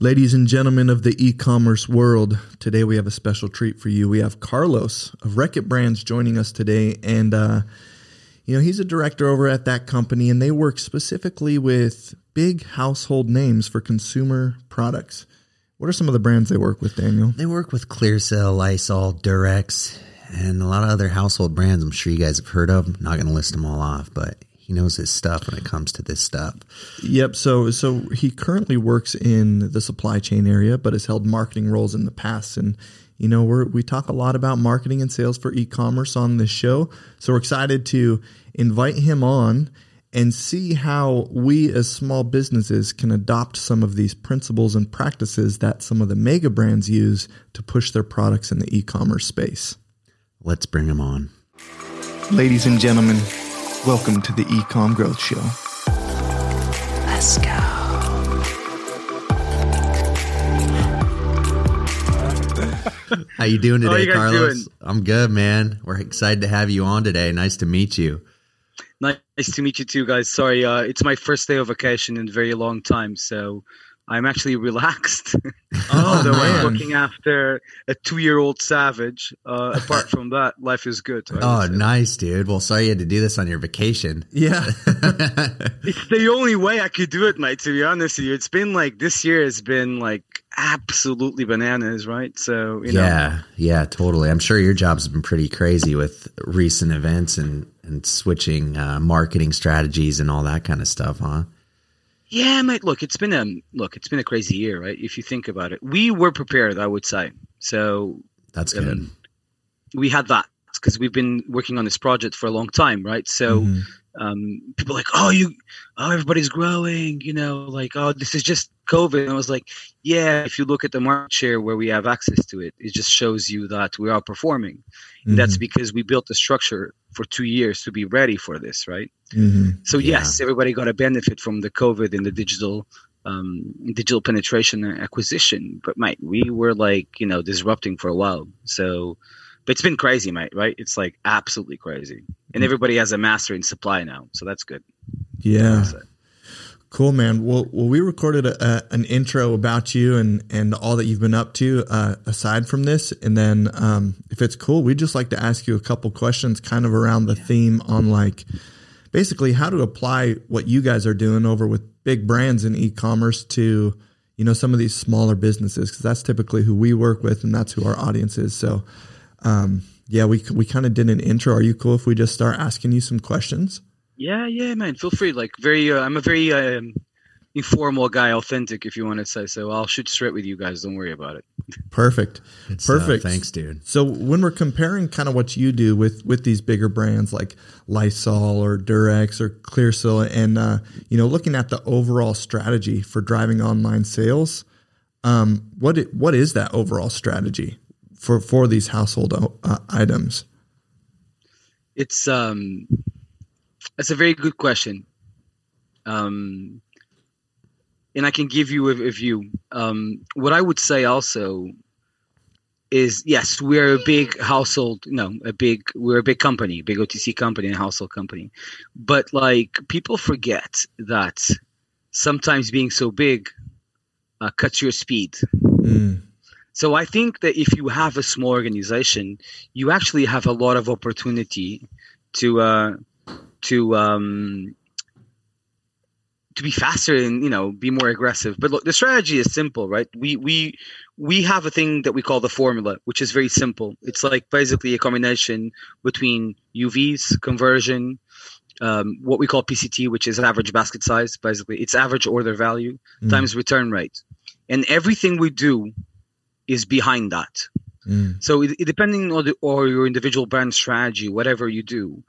Ladies and gentlemen of the e commerce world, today we have a special treat for you. We have Carlos of Reckitt Brands joining us today. And, uh, you know, he's a director over at that company, and they work specifically with big household names for consumer products. What are some of the brands they work with, Daniel? They work with Clearasil, Lysol, Durex, and a lot of other household brands I'm sure you guys have heard of. I'm not going to list them all off, but he knows his stuff when it comes to this stuff. Yep. So so he currently works in the supply chain area, but has held marketing roles in the past. And you know, we we talk a lot about marketing and sales for e-commerce on this show. So we're excited to invite him on and see how we as small businesses can adopt some of these principles and practices that some of the mega brands use to push their products in the e-commerce space. Let's bring him on. Ladies and gentlemen, Welcome to the Ecom Growth Show. Let's go. How you doing today, you Carlos? Doing? I'm good, man. We're excited to have you on today. Nice to meet you. Nice to meet you too, guys. Sorry, uh, it's my first day of vacation in a very long time, so I'm actually relaxed. Oh, Although man. I'm looking after a two-year-old savage. Uh, apart from that, life is good. Oh, nice, dude. Well, sorry you had to do this on your vacation. Yeah, it's the only way I could do it, mate. To be honest with you, it's been like this year has been like absolutely bananas, right? So you know. yeah, yeah, totally. I'm sure your job's been pretty crazy with recent events and and switching uh, marketing strategies and all that kind of stuff, huh? Yeah, mate. Look, it's been a look. It's been a crazy year, right? If you think about it, we were prepared. I would say so. That's good. Um, we had that because we've been working on this project for a long time, right? So mm-hmm um, people like, oh, you, oh, everybody's growing, you know, like, oh, this is just COVID. And I was like, yeah, if you look at the market share where we have access to it, it just shows you that we are performing. Mm-hmm. That's because we built the structure for two years to be ready for this, right? Mm-hmm. So yeah. yes, everybody got a benefit from the COVID and the digital um, digital penetration and acquisition. But mate, we were like, you know, disrupting for a while. So but it's been crazy, mate. Right? It's like absolutely crazy, and everybody has a master in supply now, so that's good. Yeah. Cool, man. Well, well, we recorded a, a, an intro about you and and all that you've been up to uh, aside from this, and then um, if it's cool, we'd just like to ask you a couple questions, kind of around the yeah. theme on like basically how to apply what you guys are doing over with big brands in e-commerce to you know some of these smaller businesses because that's typically who we work with and that's who our audience is. So um, yeah, we we kind of did an intro. Are you cool if we just start asking you some questions? Yeah, yeah, man. Feel free. Like, very. Uh, I'm a very um, informal guy, authentic, if you want to say so. I'll shoot straight with you guys. Don't worry about it. Perfect. It's, Perfect. Uh, thanks, dude. So when we're comparing kind of what you do with with these bigger brands like Lysol or Durex or Clearasil, and uh, you know, looking at the overall strategy for driving online sales, um, what it, what is that overall strategy? for for these household uh, items? It's um, that's a very good question. Um, and I can give you a, a view. Um, what I would say also is yes, we're a big household, no, a big we're a big company, big OTC company and household company. But like people forget that sometimes being so big uh, cuts your speed. Mm. So I think that if you have a small organization, you actually have a lot of opportunity to uh, to um, to be faster and you know be more aggressive. But look, the strategy is simple, right? We we we have a thing that we call the formula, which is very simple. It's like basically a combination between UVs, conversion, um, what we call PCT, which is an average basket size. Basically, it's average order value mm. times return rate, and everything we do is behind that. Mm. So it, it, depending on the, or your individual brand strategy, whatever you do,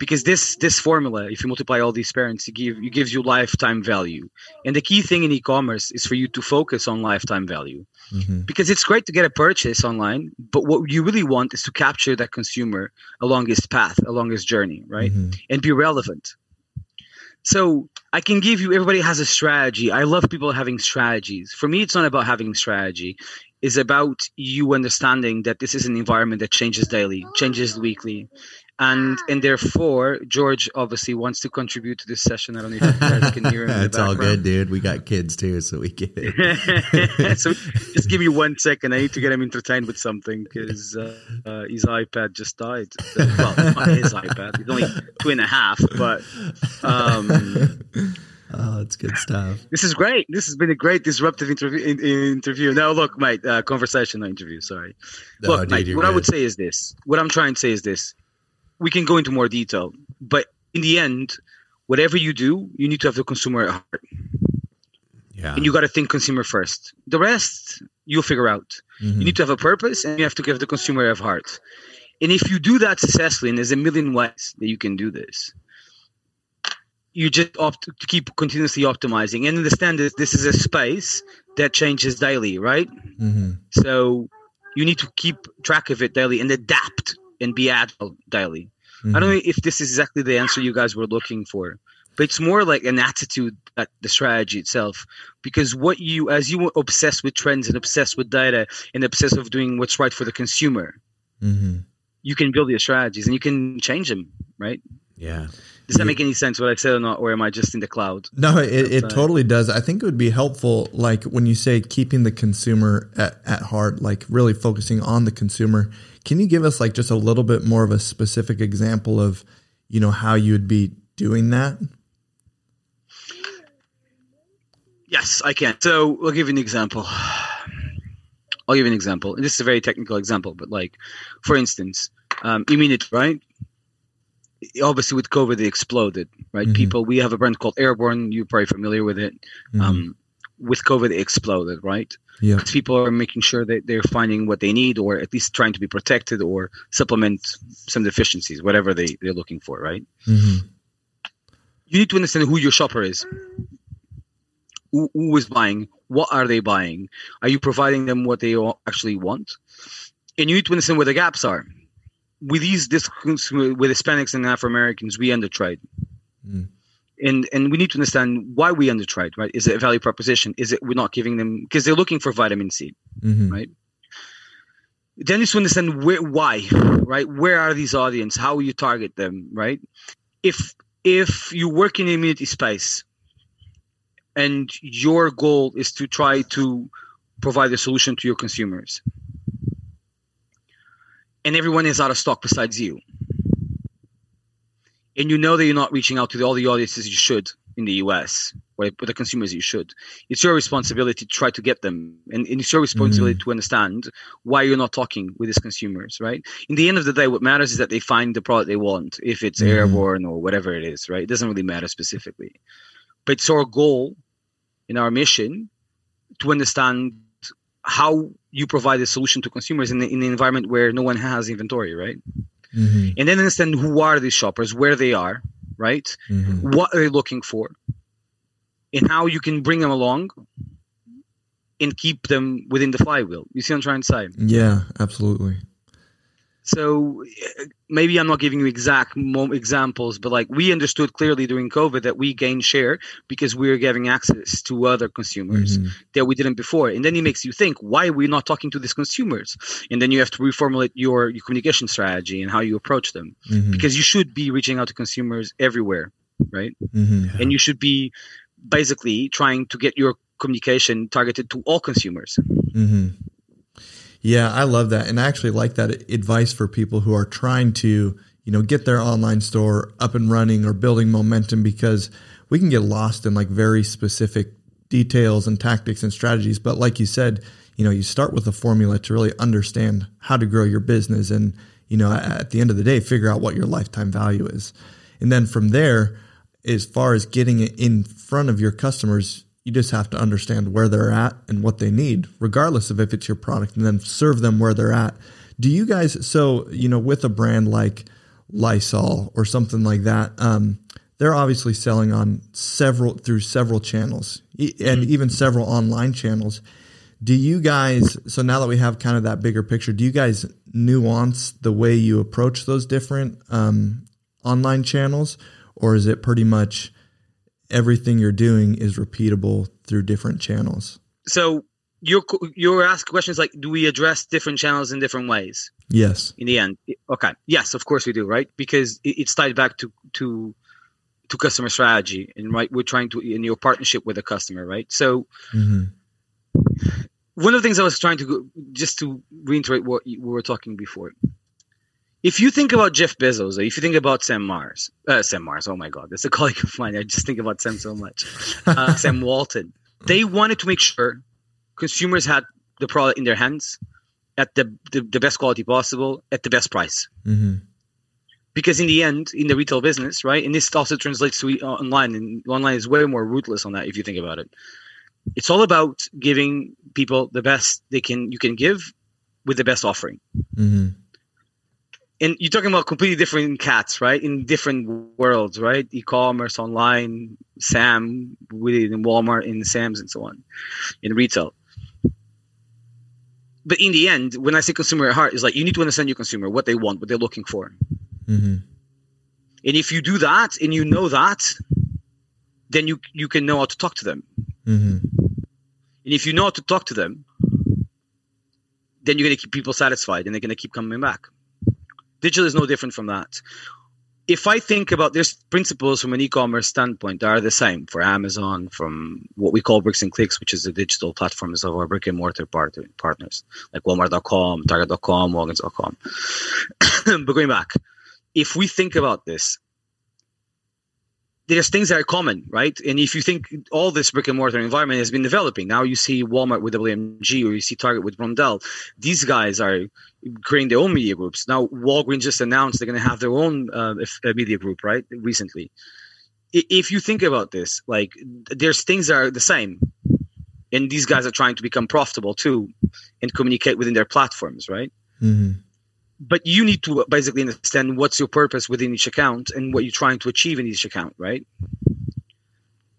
because this this formula, if you multiply all these parents, it give it gives you lifetime value. And the key thing in e-commerce is for you to focus on lifetime value, mm-hmm. because it's great to get a purchase online, but what you really want is to capture that consumer along his path, along his journey, right, mm-hmm. and be relevant. So I can give you everybody has a strategy. I love people having strategies. For me, it's not about having strategy is about you understanding that this is an environment that changes daily, changes weekly, and and therefore George obviously wants to contribute to this session. I don't know if you guys can hear him. it's all good, dude. We got kids too, so we get it. so just give me one second. I need to get him entertained with something because uh, uh, his iPad just died. well, not his iPad. He's only two and a half, but. Um, Oh, it's good stuff. This is great. This has been a great disruptive interview. In, in interview. Now, look, mate, uh, conversation, not interview. Sorry. No, look, dude, mate, what I would say is this. What I'm trying to say is this. We can go into more detail, but in the end, whatever you do, you need to have the consumer at heart, Yeah. and you got to think consumer first. The rest, you'll figure out. Mhm. You need to have a purpose, and you have to give the consumer at heart. And if you do that successfully, and there's a million ways that you can do this, you just opt to keep continuously optimizing and understand that this is a space that changes daily, right? Mhm. So you need to keep track of it daily and adapt and be agile daily. I don't know if this is exactly the answer you guys were looking for, but it's more like an attitude at the strategy itself. Because what you, as you obsess with trends and obsessed with data and obsessed of doing what's right for the consumer, Mhm. you can build your strategies and you can change them, right? yeah. Does that make any sense what I said or not, or am I just in the cloud? No, it, it totally does. I think it would be helpful, like when you say keeping the consumer at, at heart, like really focusing on the consumer. Can you give us like just a little bit more of a specific example of, you know, how you would be doing that? Yes, I can. So I'll give you an example. I'll give you an example. And this is a very technical example, but like, for instance, um, Immunity, right? Obviously, with COVID, they exploded, right? Mhm. People, we have a brand called Airborne. You're probably familiar with it. Mhm. Um, with COVID, it exploded, right? yeah. Because people are making sure that they're finding what they need, or at least trying to be protected, or supplement some deficiencies, whatever they, they're looking for, right? hmm you need to understand who your shopper is. Who, who is buying? What are they buying? Are you providing them what they actually want? And you need to understand where the gaps are. With these consumer- with Hispanics and Afro Americans, we undertrade. Mm. And and we need to understand why we undertrade, right? Is it a value proposition? Is it we're not giving them because they're looking for vitamin C? hmm Right. Then you need to understand where, why, right? Where are these audience? How you target them, right? If if you work in the immunity space and your goal is to try to provide a solution to your consumers, and everyone is out of stock besides you, and you know that you're not reaching out to all the audiences you should in the US or with the consumers you should, it's your responsibility to try to get them, and, and it's your responsibility to understand why you're not talking with these consumers, right? In the end of the day, what matters is that they find the product they want, if it's Mhm. airborne or whatever it is, right? It doesn't really matter specifically, but it's our goal in our mission to understand how you provide a solution to consumers in, the, in an environment where no one has inventory, right? hmm And then understand who are these shoppers, where they are, right? hmm what are they looking for and how you can bring them along and keep them within the flywheel you see what i'm trying to say Yeah, absolutely. So maybe i'm not giving you exact examples but like we understood clearly during covid that we gained share because we were giving access to other consumers Mhm. that we didn't before and then it makes you think why are we not talking to these consumers and then you have to reformulate your, your communication strategy and how you approach them Mhm. because you should be reaching out to consumers everywhere right Mhm. and you should be basically trying to get your communication targeted to all consumers. hmm Yeah, I love that, and I actually like that advice for people who are trying to, you know, get their online store up and running or building momentum because we can get lost in like very specific details and tactics and strategies. But like you said, you know, you start with a formula to really understand how to grow your business, and you know, at the end of the day, figure out what your lifetime value is, and then from there, as far as getting it in front of your customers, you just have to understand where they're at and what they need, regardless of if it's your product, and then serve them where they're at. Do you guys, so, you know, with a brand like Lysol or something like that, um, they're obviously selling on several, through several channels and even several online channels. Do you guys, so now that we have kind of that bigger picture, do you guys nuance the way you approach those different um, online channels? Or is it pretty much everything you're doing is repeatable through different channels? So you're you're asking questions like, do we address different channels in different ways? Yes. In the end, okay, yes, of course we do, right? Because it's tied back to to to customer strategy, and right, we're trying to in your partnership with the customer, right? So. Mm-hmm. One of the things I was trying to go, just to reiterate what we were talking before, if you think about Jeff Bezos, if you think about Sam Mars, uh, Sam Mars, oh my God, that's a colleague of mine. I just think about Sam so much. Uh, Sam Walton. They wanted to make sure consumers had the product in their hands at the, the, the best quality possible at the best price. Mm-hmm. Because in the end, in the retail business, right, and this also translates to online, and online is way more ruthless on that if you think about it. It's all about giving people the best they can you can give with the best offering. Mm-hmm and you're talking about completely different cats, right? In different worlds, right? E-commerce, online, Sam, within Walmart, in Sam's, and so on, in retail. But in the end, when I say consumer at heart, is like you need to understand your consumer, what they want, what they're looking for. Mm-hmm. And if you do that and you know that, then you you can know how to talk to them. Mm-hmm. And if you know how to talk to them, then you're going to keep people satisfied and they're going to keep coming back. Digital is no different from that. If I think about there's principles from an e-commerce standpoint are the same for Amazon, from what we call bricks and clicks, which is the digital platforms of our brick and mortar part- partners, like Walmart.com, Target.com, Walgreens.com. but going back, if we think about this, there's things that are common, right? And if you think all this brick and mortar environment has been developing, now you see Walmart with WMG or you see Target with Roundel. These guys are creating their own media groups. Now Walgreens just announced they're going to have their own uh, media group, right? Recently. If you think about this, like there's things that are the same, and these guys are trying to become profitable too, and communicate within their platforms, right? Mm-hmm but you need to basically understand what's your purpose within each account and what you're trying to achieve in each account, right?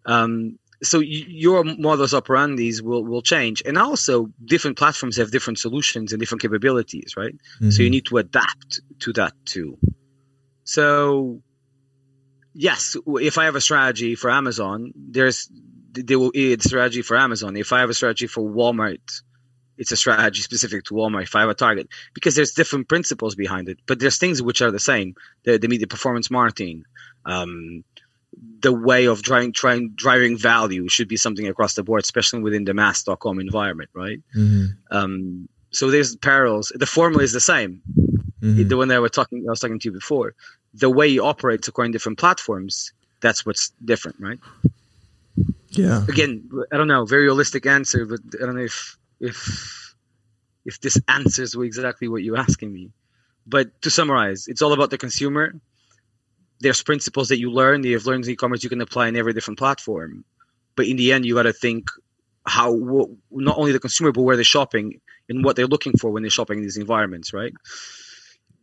Um, so your modus operandis will will change, and also different platforms have different solutions and different capabilities, right? Mm-hmm. So you mm-hmm. need to adapt to that too. So yes, if I have a strategy for Amazon, there's there will be a strategy for Amazon. If I have a strategy for Walmart, it's a strategy specific to Walmart if I have a target because there's different principles behind it, but there's things which are the same. The, the media performance marketing, um, the way of driving, trying driving value should be something across the board, especially within the mass.com environment, right? Mm-hmm. Um, so there's parallels. The formula is the same. Mm-hmm. The one that I was talking, I was talking to you before. The way you operate according to different platforms, that's what's different, right? Yeah. Again, I don't know, very holistic answer, but I don't know if if if this answers exactly what you're asking me. But to summarize, it's all about the consumer. There's principles that you learn, that you've learned in e-commerce, you can apply in every different platform. But in the end, you got to think how not only the consumer, but where they're shopping and what they're looking for when they're shopping in these environments, right?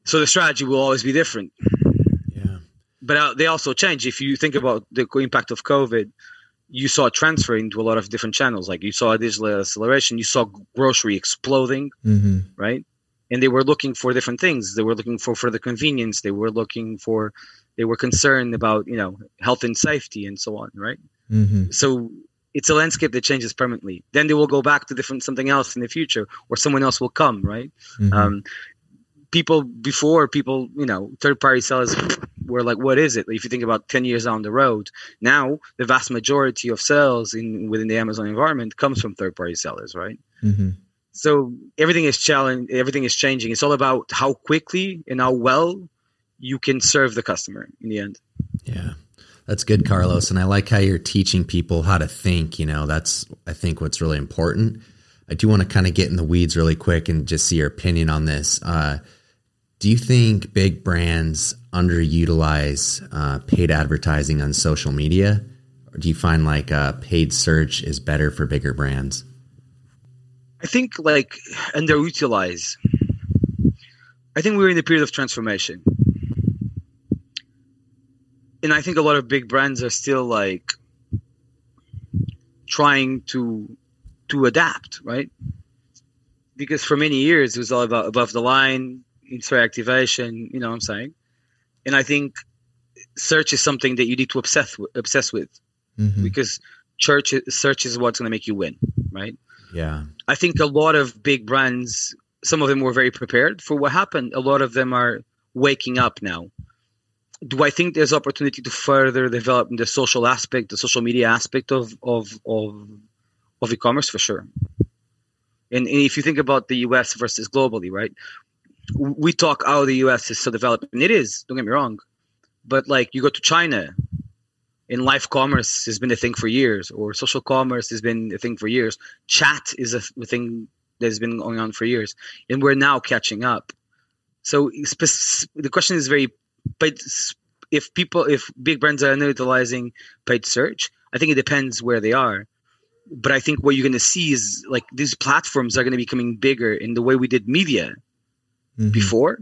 So the strategy will always be different. Yeah. But uh, they also change. If you think about the impact of COVID, you saw transfer into a lot of different channels. Like you saw digital acceleration, you saw grocery exploding, mm-hmm. right? And they were looking for different things. They were looking for for the convenience. They were looking for, they were concerned about you know health and safety and so on, right? Mm-hmm. So it's a landscape that changes permanently. Then they will go back to different something else in the future, or someone else will come, right? Mm-hmm. Um, people before people, you know, third party sellers were like, what is it? If you think about 10 years down the road, now the vast majority of sales in within the Amazon environment comes from third party sellers, right? Mm-hmm. So everything is challenge, everything is changing. It's all about how quickly and how well you can serve the customer in the end. Yeah. That's good, Carlos. And I like how you're teaching people how to think. You know, that's, I think, what's really important. I do want to kind of get in the weeds really quick and just see your opinion on this. Uh, do you think big brands underutilize uh, paid advertising on social media? Or do you find like uh, paid search is better for bigger brands? I think like underutilize. I think we're in a period of transformation. And I think a lot of big brands are still like trying to to adapt, right? Because for many years it was all about above the line, insert activation, you know what I'm saying? And I think search is something that you need to obsess with, obsess with mm-hmm. because church search is what's going to make you win, right? Yeah. I think a lot of big brands, some of them were very prepared for what happened. A lot of them are waking up now. Do I think there's opportunity to further develop the social aspect, the social media aspect of of of, of e-commerce for sure? And, and if you think about the US versus globally, right? We talk, how the US is so developed, and it is. Don't get me wrong, but like you go to China, and live commerce has been a thing for years, or social commerce has been a thing for years. Chat is a, thing that's been going on for years, and we're now catching up. So the question is very, but if people, if big brands are utilizing paid search, I think it depends where they are. But I think what you're going to see is like these platforms are going to be becoming bigger in the way we did media Mhm. before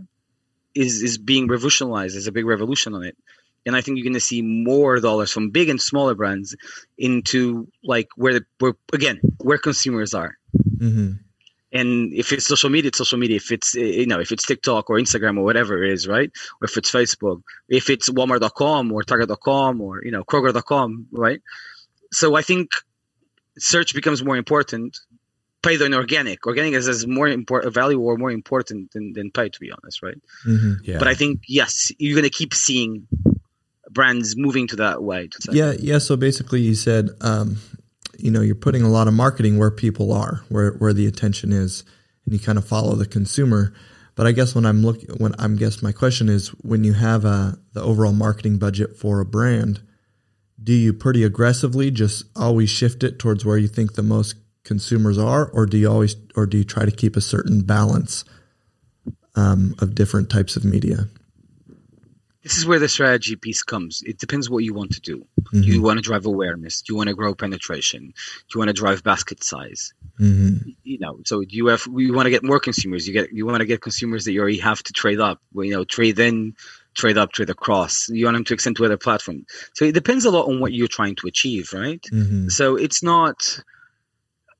is is being revolutionized. There's a big revolution on it. And I think you're going to see more dollars from big and smaller brands into like where the where again where consumers are. Mhm. And if it's social media, it's social media. If it's uh, you know if it's TikTok or Instagram or whatever it is, right? Or if it's Facebook, if it's Walmart.com or Target.com or you know Kroger.com, right? So I think search becomes more important. Paid and organic. Organic is as more important value or more important than, than paid, to be honest, right? Mhm. Yeah. But I think yes, you're going to keep seeing brands moving to that way. To. Yeah, yeah. So basically, you said, um, you know, you're putting a lot of marketing where people are, where where the attention is, and you kind of follow the consumer. But I guess when I'm looking, when I'm guess my question is, when you have a the overall marketing budget for a brand, do you pretty aggressively just always shift it towards where you think the most consumers are, or do you always, or do you try to keep a certain balance um, of different types of media? This is where the strategy piece comes. It depends what you want to do. Do you want to drive awareness? Do you want to grow penetration? Do you want to drive basket size? hmm You know, so you have you want to get more consumers? You get you want to get consumers that you already have to trade up. You know, trade in, trade up, trade across. You want them to extend to other platforms. So it depends a lot on what you're trying to achieve, right? hmm So it's not,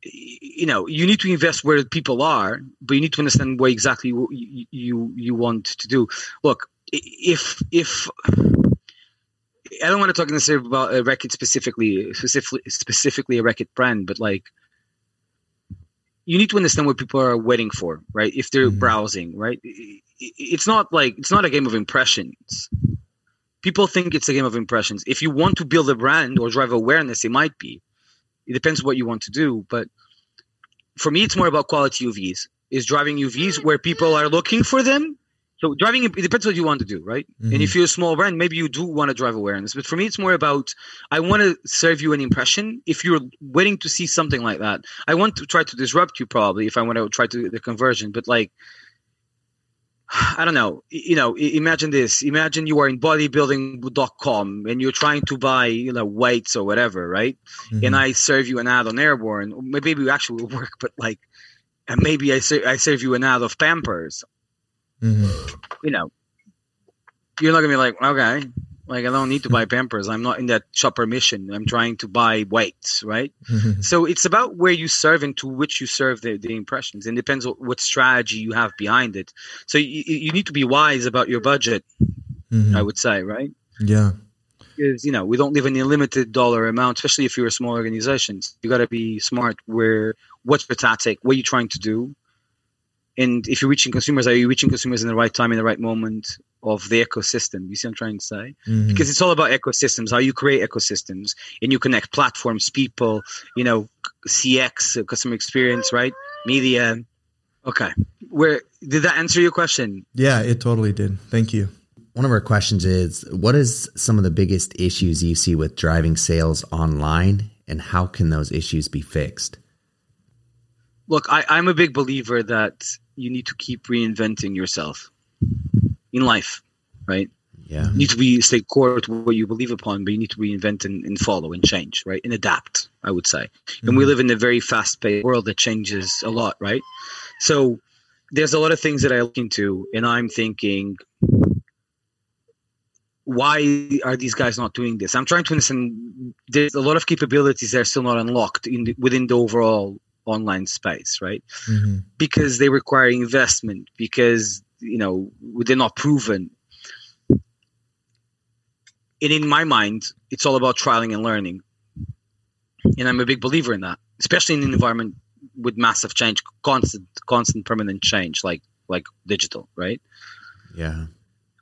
you know, you need to invest where people are, but you need to understand what exactly you you, you want to do. Look, if if I don't want to talk necessarily about a Reckitt specifically, specifically specifically a Reckitt brand, but like you need to understand what people are waiting for, right? If they're Mhm. browsing, right? I- i- It's not like it's not a game of impressions. People think it's a game of impressions. If you want to build a brand or drive awareness, it might be. It depends what you want to do, but for me, it's more about quality UVs. Is driving UVs where people are looking for them. So driving it depends what you want to do, right? Mhm. And if you're a small brand, maybe you do want to drive awareness. But for me, it's more about I want to serve you an impression. If you're waiting to see something like that, I want to try to disrupt you probably. If I want to try to the conversion, but like I don't know. You know, imagine this. Imagine you are in bodybuilding.com and you're trying to buy, you know, weights or whatever, right? And I serve you an ad on Airborne. Maybe it actually will work, but like, and maybe I, ser- I serve you an ad of Pampers. Hmm You know, you're not gonna be like, okay, like I don't need to buy Pampers. I'm not in that shopper mission. I'm trying to buy weights, right? hmm So it's about where you serve and to which you serve the, the impressions. And depends what, what strategy you have behind it. So you, you need to be wise about your budget, hmm I would say, right? Yeah. Because you know we don't live in a limited dollar amount, especially if you're a small organization. You got to be smart. Where what's your tactic? What are you trying to do? And if you're reaching consumers, are you reaching consumers in the right time, in the right moment of the ecosystem? You see what I'm trying to say? Mhm. because it's all about ecosystems how you create ecosystems and you connect platforms people you know cx uh, customer experience right media okay where did that answer your question Yeah, it totally did. Thank you. One of our questions is what is some of the biggest issues you see with driving sales online and how can those issues be fixed? look I, i'm a big believer that you need to keep reinventing yourself in life right? Yeah. you need to be stay core to what you believe upon but you need to reinvent and, and follow and change right? And adapt i would say. And we mm-hmm. live in a very fast-paced world that changes a lot right? So there's a lot of things that i look into and i'm thinking why are these guys not doing this? I'm trying to understand there's a lot of capabilities that are still not unlocked in the, within the overall online space right hmm because they require investment because you know they're not proven and in my mind it's all about trialing and learning and i'm a big believer in that especially in an environment with massive change, constant, constant, permanent change, like like digital, right? Yeah.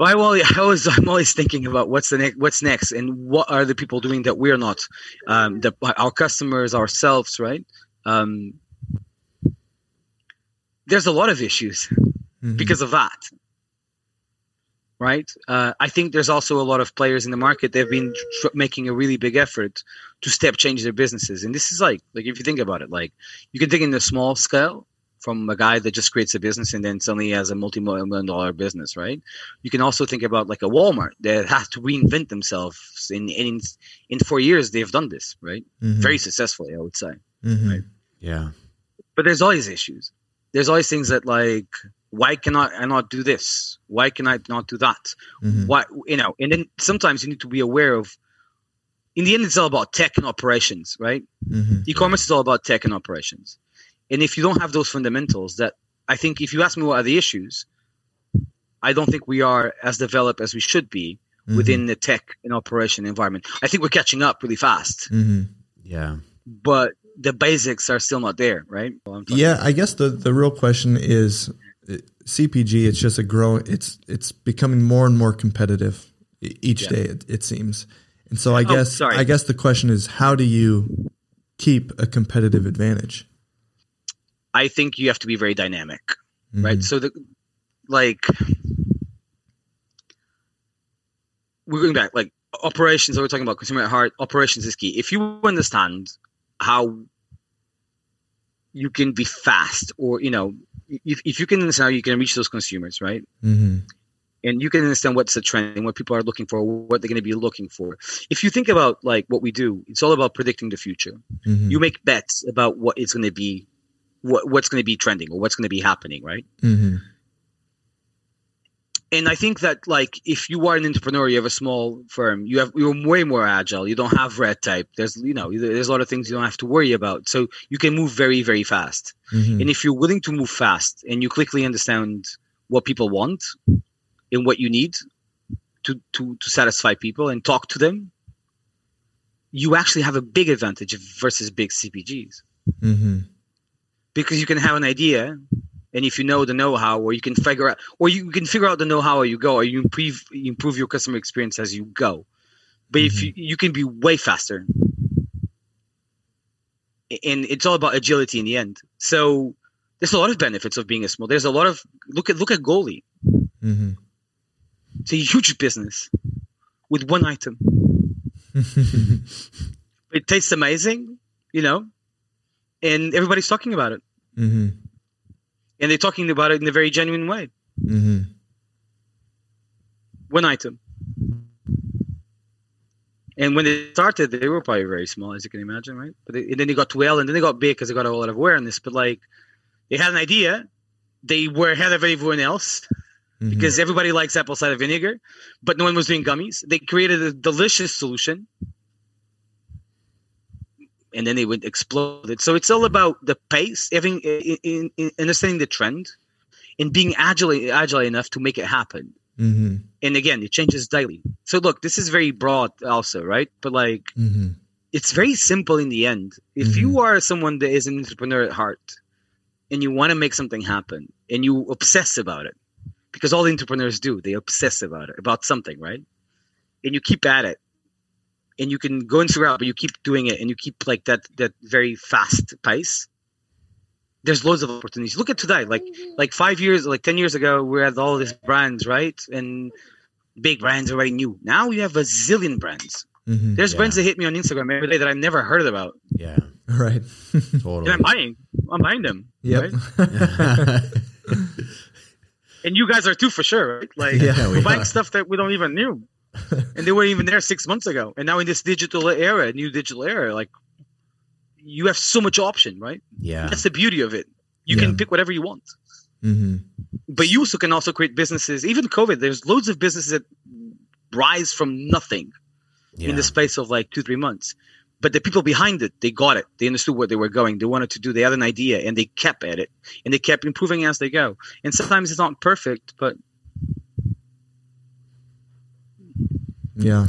I always, I always, I'm always thinking about what's the next, what's next, and what are the people doing that we're not, um, the, our customers, ourselves, right? Um, there's a lot of issues Mhm. because of that, right? Uh, I think there's also a lot of players in the market. They've been tr- making a really big effort to step change their businesses, and this is like, like if you think about it, like you can think in the small scale from a guy that just creates a business and then suddenly has a multi-million dollar business, right? You can also think about like a Walmart that has to reinvent themselves. In in in four years, they've done this, right? Mhm. Very successfully, I would say. Mhm. right. Yeah. But there's always issues. There's always things that like, why can I, not do this? Why can I not do that? Mhm. Why you know? And then sometimes you need to be aware of. In the end, it's all about tech and operations, right? Mhm. e-commerce is all about tech and operations and if you don't have those fundamentals that i think if you ask me what are the issues i don't think we are as developed as we should be Mhm. within the tech and operation environment i think we're catching up really fast Mhm. Yeah. but the basics are still not there right Well, Yeah, I guess the the real question is uh, CPG. It's just a grow. It's it's becoming more and more competitive each Yeah. day. It, it seems, and so I Oh, guess sorry. I guess the question is how do you keep a competitive advantage? i think you have to be very dynamic Mm-hmm. right so the like we're going back like operations we're talking about consumer at heart operations is key if you understand how you can be fast or you know if, if you can understand how you can reach those consumers right? Hmm and you can understand what's the trend and what people are looking for what they're going to be looking for. If you think about like what we do it's all about predicting the future. Hmm you make bets about what is going to be what, what's going to be trending or what's going to be happening right? Hmm and I think that like if you are an entrepreneur, you have a small firm, you have you're way more agile. You don't have red tape. There's you know there's a lot of things you don't have to worry about. So you can move very very fast. hmm And if you're willing to move fast and you quickly understand what people want and what you need to to to satisfy people and talk to them, you actually have a big advantage versus big CPGs hmm because you can have an idea and if you know the know-how or you can figure out or you can figure out the know-how or you go or you improve you improve your customer experience as you go. But if you, you can be way faster. And it's all about agility in the end. So there's a lot of benefits of being a small there's a lot of look at look at Goli. Hmm it's a huge business with one item. It tastes amazing you know and everybody's talking about it. Hmm and they're talking about it in a very genuine way hmm one item. And when they started, they were probably very small, as you can imagine, right? But they, and then they got to L, and then they got big because they got a lot of awareness. But like, they had an idea. They were ahead of everyone else hmm because everybody likes apple cider vinegar, but no one was doing gummies. They created a delicious solution, and then they would explode. It. So it's all about the pace, having in, in, in understanding the trend, and being agile agile enough to make it happen. Hmm and again it changes daily. So look this is very broad also right? But like hmm it's very simple in the end. If you are someone that is an entrepreneur at heart and you want to make something happen and you obsess about it because all the entrepreneurs do they obsess about it about something right? And you keep at it and you can go and figure out but you keep doing it and you keep like that that very fast pace there's loads of opportunities look at today like like five years like 10 years ago we had all these brands right and big brands already knew now you have a zillion brands hmm there's Yeah. brands that hit me on instagram every day that i've never heard about Yeah. Right. Totally. and i'm buying i'm buying them Yep. right? and you guys are too for sure right like Yeah, we're buying are. stuff that we don't even knew and they weren't even there six months ago. And now in this digital era new digital era like you have so much option right? Yeah. that's the beauty of it. You Yeah. can pick whatever you want. Hmm but you also can also create businesses. Even covid there's loads of businesses that rise from nothing Yeah. in the space of like two three months. But the people behind it they got it. They understood where they were going. They wanted to do they had an idea and they kept at it. And they kept improving as they go. And sometimes it's not perfect but Yeah.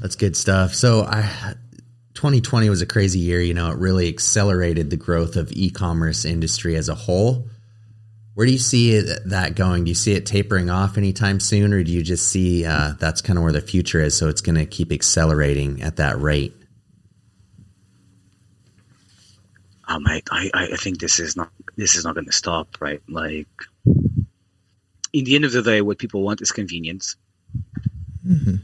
That's good stuff. So I 2020 was a crazy year. You know, it really accelerated the growth of e-commerce industry as a whole. Where do you see it, that going? Do you see it tapering off anytime soon, or do you just see uh, that's kind of where the future is? So it's going to keep accelerating at that rate. Um, I, I, I think this is not this is not going to stop, right? Like, in the end of the day, what people want is convenience. Mm-hmm.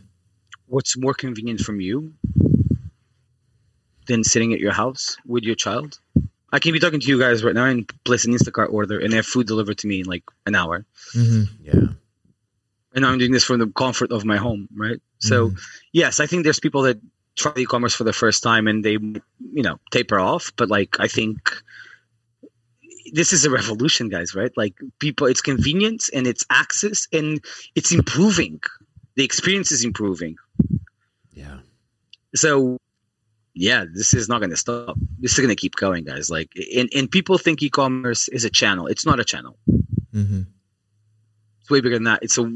What's more convenient from you than sitting at your house with your child? I can be talking to you guys right now and place an Instacart order and have food delivered to me in like an hour. Mm-hmm. Yeah. And I'm doing this from the comfort of my home, right? So, yes, I think there's people that try e-commerce for the first time and they, you know, taper off. But like, I think this is a revolution, guys, right? Like, people, it's convenience and it's access and it's improving. The experience is improving. Yeah. So, yeah, this is not going to stop. This is going to keep going, guys. Like, and, and people think e-commerce is a channel. It's not a channel. Mm-hmm. It's way bigger than that. It's a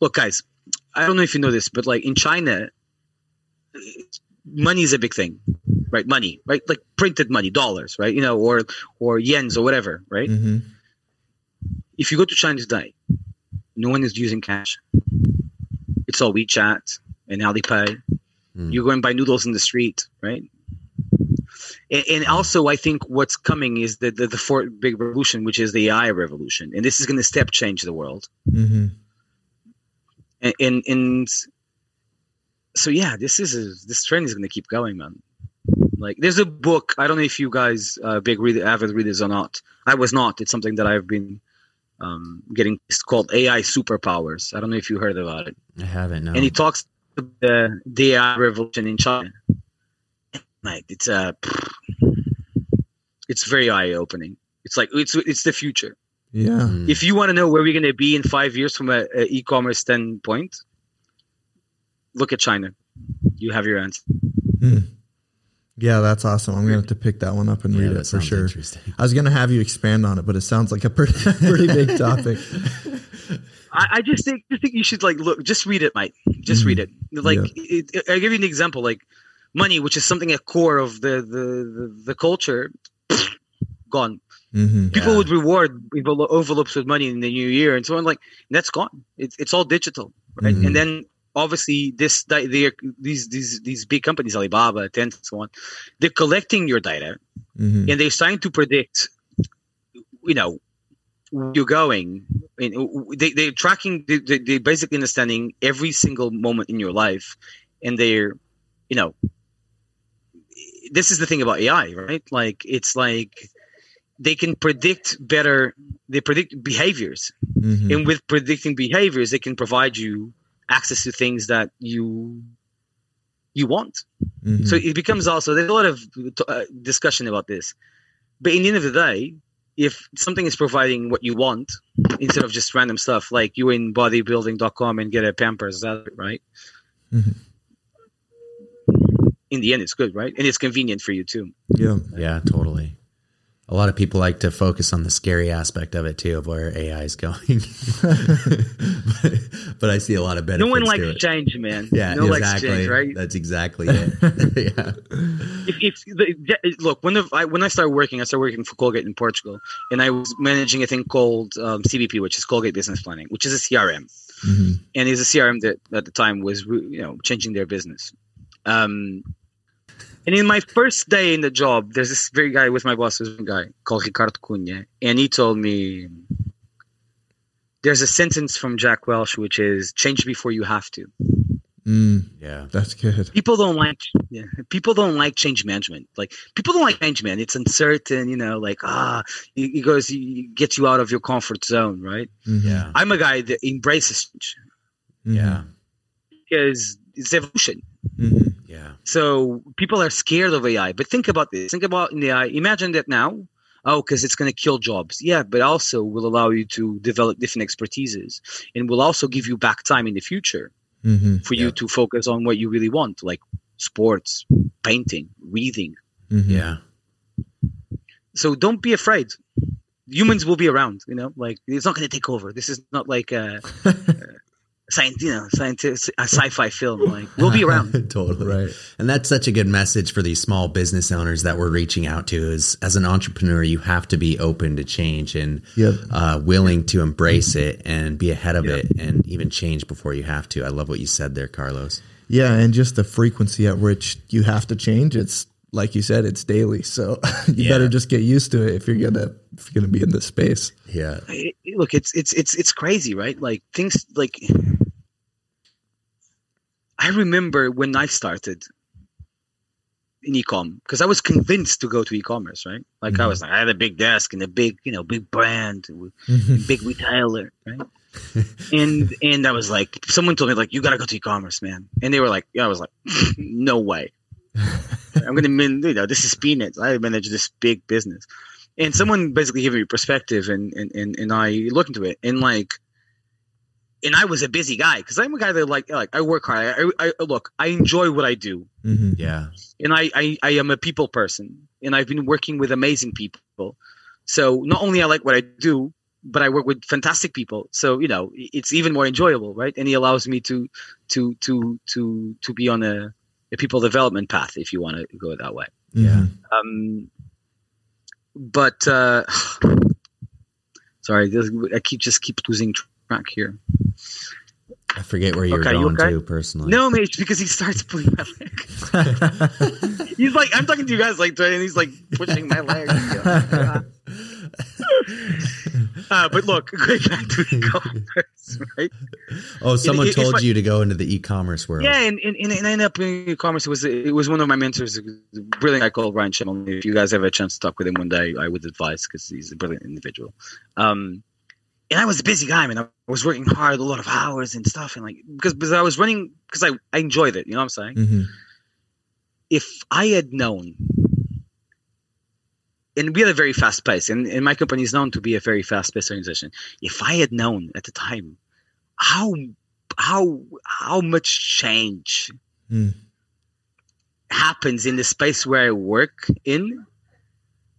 look, guys. I don't know if you know this, but like in China, money is a big thing, right? Money, right? Like printed money, dollars, right? You know, or or yens or whatever, right? Mm-hmm. If you go to China today, no one is using cash. All WeChat and Alipay. Mm. You go and buy noodles in the street, right? And, and also, I think what's coming is the, the the fourth big revolution, which is the AI revolution, and this is going to step change the world. Mm-hmm. and and, and so yeah, this is a, this trend is going to keep going, man. Like, there's a book. I don't know if you guys uh, big reader, avid readers or not. I was not. It's something that I've been um, getting. It's called AI superpowers. I don't know if you heard about it. I haven't. No. And he talks about the, the AI revolution in China. Like, it's a, it's very eye opening. It's like it's it's the future. Yeah. Mm. If you want to know where we're going to be in five years from a, a e-commerce standpoint, look at China. You have your answer. Mm. Yeah, that's awesome. I'm gonna have to pick that one up and Yeah, read it for sure. I was gonna have you expand on it, but it sounds like a pretty pretty big topic. I, I just think just think you should like look. Just read it, Mike. Just Mhm. read it. Like Yeah. it, it- I'll give you an example. Like money, which is something at core of the the the, the culture, gone. Mm-hmm. People Yeah. would reward envelo- envelopes with money in the new year and so on. Like that's gone. It's it's all digital, right? Mhm. And then obviously this they're, these these these big companies, Alibaba, Tencent, and so on, they're collecting your data Mm-hmm. and they're starting to predict, you know, where you're going. And they they're tracking. They, they- they're basically understanding every single moment in your life, and they're, you know, this is the thing about AI, right? Like it's like they can predict better. They predict behaviors, Mm-hmm. and with predicting behaviors, they can provide you access to things that you you want. Mm-hmm. So it becomes also there's a lot of uh, discussion about this, but in the end of the day, if something is providing what you want instead of just random stuff, like you in bodybuilding.com and get a Pampers, that right? Mhm. In the end, it's good, right? And it's convenient for you too. yeah. Yeah, totally. A lot of people like to focus on the scary aspect of it too, of where AI is going. but, but I see a lot of benefits. No one likes change, man. Yeah, no exactly. change, right? That's exactly it. yeah. if, if the, look when the, I, when I started working, I started working for Colgate in Portugal, and I was managing a thing called um, CBP, which is Colgate Business Planning, which is a CRM, Mm-hmm. and it's a CRM that at the time was you know changing their business. Um, and in my first day in the job, there's this very guy with my boss, was a guy called Ricardo Cunha, and he told me there's a sentence from Jack Welch which is change before you have to. Mm, Yeah. that's good. people don't like yeah, people don't like change management like people don't like change man it's uncertain you know like ah it, it goes it gets you out of your comfort zone right Mhm. Yeah. i'm a guy that embraces change Mhm. Yeah. because it's evolution Mhm. Yeah. so people are scared of ai but think about this think about in the ai imagine that now oh because it's going to kill jobs yeah but also will allow you to develop different expertises and will also give you back time in the future Mhm. for you to focus on what you really want like sports painting reading Mhm. Yeah. so don't be afraid humans will be around you know like it's not going to take over this is not like a, a science, you know, scientific, a sci-fi film. Like we'll be around. totally. Right. And that's such a good message for these small business owners that we're reaching out to is as an entrepreneur, you have to be open to change and Yep. uh, willing to embrace it and be ahead of it and even change before you have to. I love what you said there, Carlos. Yeah, and just the frequency at which you have to change. It's like you said, it's daily. So you Yeah. better just get used to it if you're gonna if you're gonna be in this space. Yeah. It- it- look, it's it's it's it's crazy, right? Like things like I remember when I started in ecom because I was convinced to go to e-commerce, right? Like I mm-hmm. was like, I had a big desk and a big, you know, big brand, big retailer, right? and and I was like, someone told me like, you gotta go to e-commerce, man. And they were like, yeah, I was like, no way. I'm gonna, man, you know, this is peanuts. I manage this big business, and someone basically gave me perspective, and and and, and I looked into it, and like, and I was a busy guy because I'm a guy that like like I work hard. I, I look, I enjoy what I do, Mhm. Yeah. and I, I I am a people person, and I've been working with amazing people. So not only I like what I do, but I work with fantastic people. So you know, it's even more enjoyable, right? And he allows me to to to to to be on a, a people development path, if you want to go that way. Yeah. Um, but uh, sorry, this, I keep just keep losing track here. I forget where you Okay, were you going okay? to personally. No, mate, because he starts pulling my leg. he's like, I'm talking to you guys like, and he's like pushing my leg. uh, but look, going back to e-commerce, right? Oh, someone if told I- you to go into the e-commerce world. Yeah, and, and, and I ended up in e-commerce. It was it was one of my mentors, a brilliant guy called Ryan Schimmel. If you guys have a chance to talk with him one day, I would advise because he's a brilliant individual. Um, and I was a busy guy, man. I was working hard, a lot of hours and stuff, and like because because I was running because I I enjoyed it. You know what I'm saying? Mhm. if I had known, and we had a very fast pace, and, and my company is known to be a very fast paced organization. If I had known at the time how how how much change Mm. happens in the space where I work in,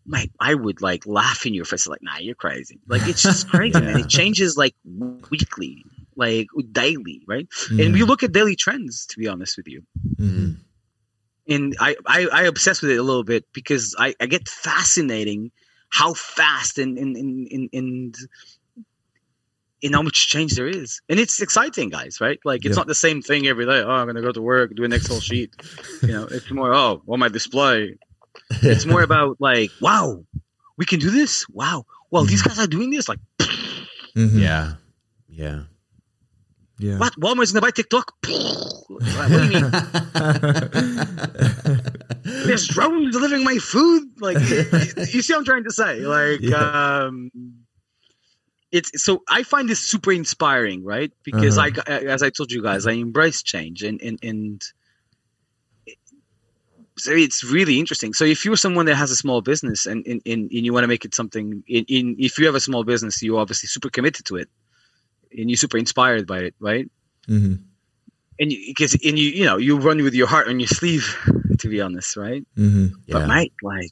my I would like laugh in your face, like, nah, you're crazy. Like it's just crazy, man. It changes like weekly, like daily, right? Mm. And we look at daily trends, to be honest with you Mhm. And I, I I obsess with it a little bit because I, I get fascinating how fast and and and and, and and how much change there is, and it's exciting, guys. Right? Like it's Yeah. not the same thing every day. Oh, I'm gonna go to work, do an Excel sheet. You know, it's more oh, on my display. It's more about like, wow, we can do this. Wow, well, these guys are doing this. Like, Mhm. Yeah. Yeah. Yeah. what? Walmart's gonna buy TikTok? what do you mean? there's drones delivering my food. Like, you see what I'm trying to say? Like, Yeah. um, it's so I find this super inspiring, right? Because Uh-huh. I, as I told you guys, I embrace change, and and and so it's really interesting. So if you're someone that has a small business and and, and, and you want to make it something, in, in if you have a small business, you're obviously super committed to it, and you're super inspired by it, right? Mhm. And because and you you know you run with your heart on your sleeve, to be honest, right? Mhm. Yeah. But mate, like,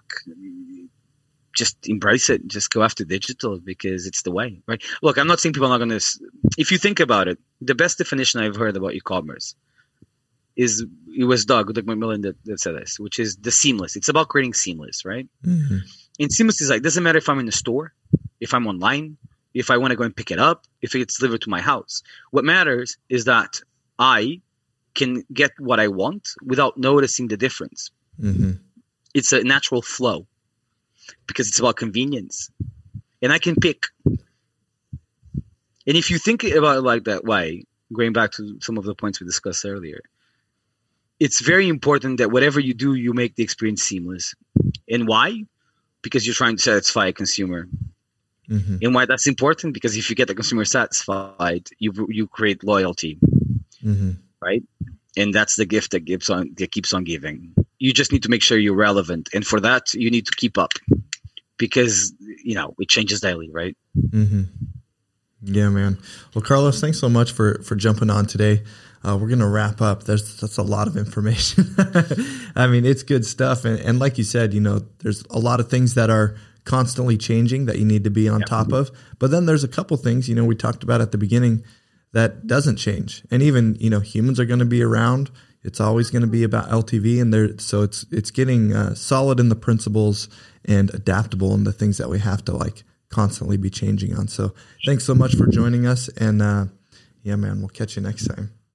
just embrace it. Just go after digital because it's the way, right? Look, I'm not saying people are not going to. If you think about it, the best definition I've heard about e-commerce is it was Doug, Doug McMillon that, that said this, which is the seamless. It's about creating seamless, right? Mhm. And seamless is like doesn't matter if I'm in the store, if I'm online, if I want to go and pick it up, if it gets delivered to my house. What matters is that I can get what I want without noticing the difference. Mhm. it's a natural flow because it's about convenience. And i can pick. And if you think about it like that way going back to some of the points we discussed earlier it's very important that whatever you do you make the experience seamless. And why? Because you're trying to satisfy a consumer Mhm. and why that's important because if you get the consumer satisfied you you create loyalty Mhm. right? And that's the gift that gives on that keeps on giving. You just need to make sure you're relevant, and for that, you need to keep up because you know it changes daily, right? Mm-hmm. Yeah, man. Well, Carlos, thanks so much for for jumping on today. Uh, we're gonna wrap up. There's that's a lot of information. I mean, it's good stuff, and, and like you said, you know, there's a lot of things that are constantly changing that you need to be on top of. But then there's a couple things, you know, we talked about at the beginning that doesn't change. And even, you know, humans are going to be around. It's always going to be about LTV and there so it's it's getting uh, solid in the principles and adaptable in the things that we have to like constantly be changing on. So, thanks so much for joining us and uh yeah, man, we'll catch you next time.